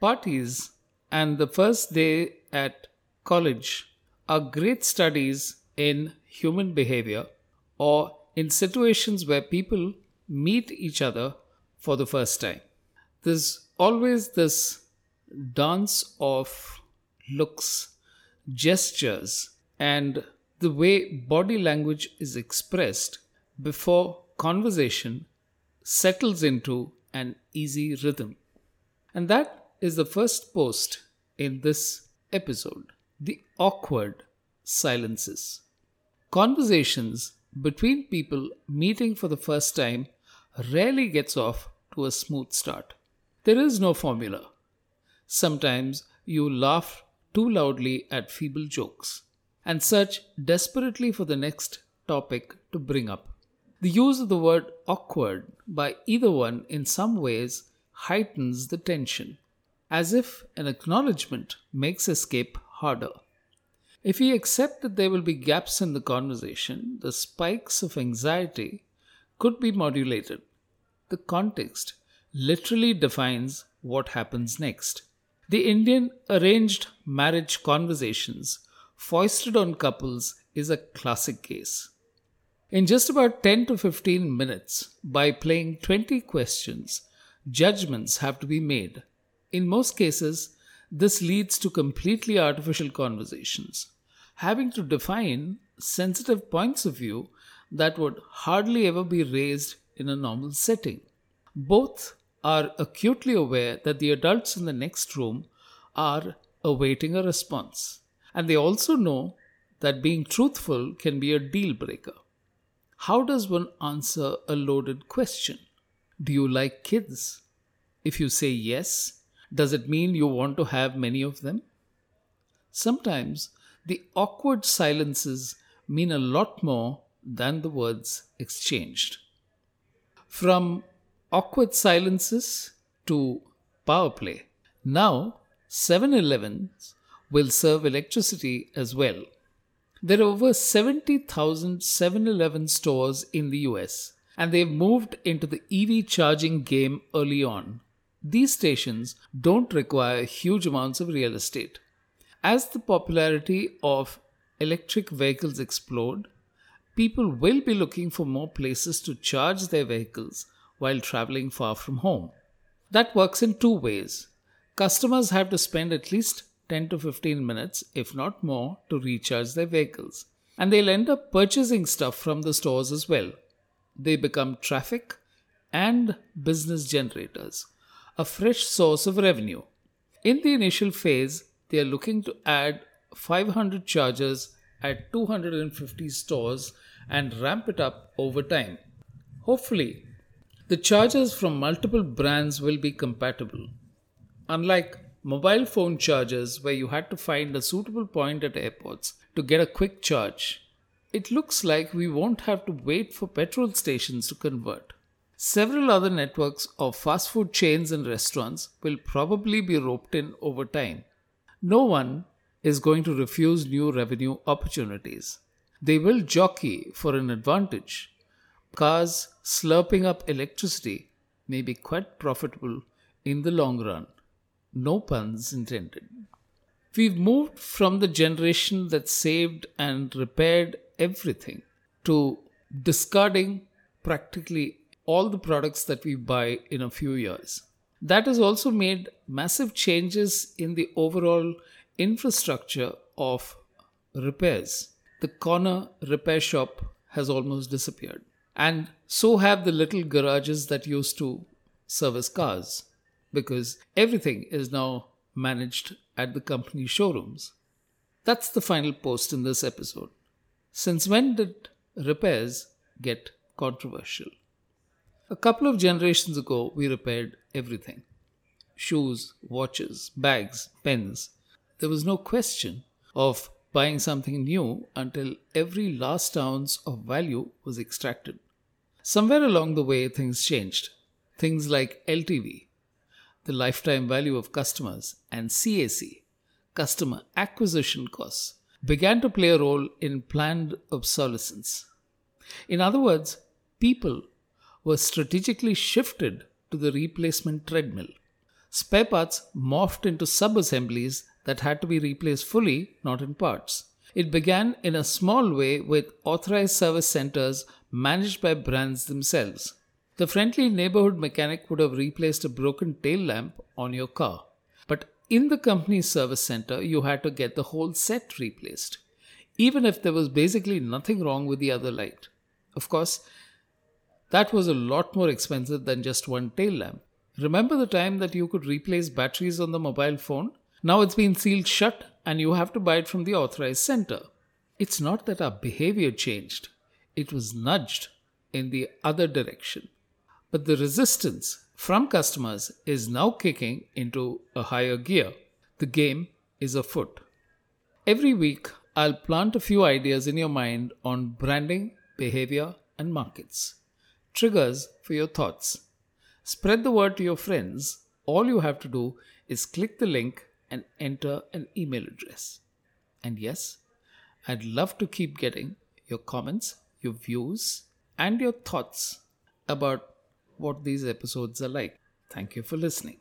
Parties and the first day at college are great studies in human behavior or in situations where people meet each other for the first time. There's always this dance of looks, gestures, and the way body language is expressed before conversation settles into an easy rhythm. And that is the first post in this episode the awkward silences. Conversations between people meeting for the first time rarely gets off to a smooth start. There is no formula. Sometimes you laugh too loudly at feeble jokes and search desperately for the next topic to bring up. The use of the word awkward by either one in some ways heightens the tension, as if an acknowledgement makes escape harder. If we accept that there will be gaps in the conversation, the spikes of anxiety could be modulated. The context literally defines what happens next. The Indian arranged marriage conversations foisted on couples is a classic case. In just about 10 to 15 minutes, by playing 20 questions, judgments have to be made. In most cases, this leads to completely artificial conversations, having to define sensitive points of view that would hardly ever be raised in a normal setting. Both are acutely aware that the adults in the next room are awaiting a response. And they also know that being truthful can be a deal breaker. How does one answer a loaded question? Do you like kids? If you say yes, does it mean you want to have many of them? Sometimes the awkward silences mean a lot more than the words exchanged. From awkward silences to power play. Now, 7 Elevens will serve electricity as well. There are over 70,000 7 Eleven stores in the US, and they've moved into the EV charging game early on these stations don't require huge amounts of real estate. As the popularity of electric vehicles explode, people will be looking for more places to charge their vehicles while traveling far from home. That works in two ways. Customers have to spend at least 10 to 15 minutes, if not more, to recharge their vehicles. And they'll end up purchasing stuff from the stores as well. They become traffic and business generators a fresh source of revenue. In the initial phase, they are looking to add 500 chargers at 250 stores and ramp it up over time. Hopefully, the chargers from multiple brands will be compatible. Unlike mobile phone chargers, where you had to find a suitable point at airports to get a quick charge, it looks like we won't have to wait for petrol stations to convert. Several other networks of fast food chains and restaurants will probably be roped in over time. No one is going to refuse new revenue opportunities. They will jockey for an advantage. Cars slurping up electricity may be quite profitable in the long run. No puns intended. We've moved from the generation that saved and repaired everything to discarding practically all the products that we buy in a few years. That has also made massive changes in the overall infrastructure of repairs. The corner repair shop has almost disappeared. And so have the little garages that used to service cars, because everything is now managed at the company showrooms. That's the final post in this episode. Since when did repairs get controversial? A couple of generations ago, we repaired everything shoes, watches, bags, pens. There was no question of buying something new until every last ounce of value was extracted. Somewhere along the way, things changed. Things like LTV, the lifetime value of customers, and CAC, customer acquisition costs, began to play a role in planned obsolescence. In other words, people was strategically shifted to the replacement treadmill. spare parts morphed into sub assemblies that had to be replaced fully, not in parts. It began in a small way with authorized service centers managed by brands themselves. The friendly neighborhood mechanic would have replaced a broken tail lamp on your car. But in the company's service center, you had to get the whole set replaced, even if there was basically nothing wrong with the other light. Of course, that was a lot more expensive than just one tail lamp. Remember the time that you could replace batteries on the mobile phone? Now it's been sealed shut and you have to buy it from the authorized center. It's not that our behavior changed, it was nudged in the other direction. But the resistance from customers is now kicking into a higher gear. The game is afoot. Every week, I'll plant a few ideas in your mind on branding, behavior, and markets. Triggers for your thoughts. Spread the word to your friends. All you have to do is click the link and enter an email address. And yes, I'd love to keep getting your comments, your views, and your thoughts about what these episodes are like. Thank you for listening.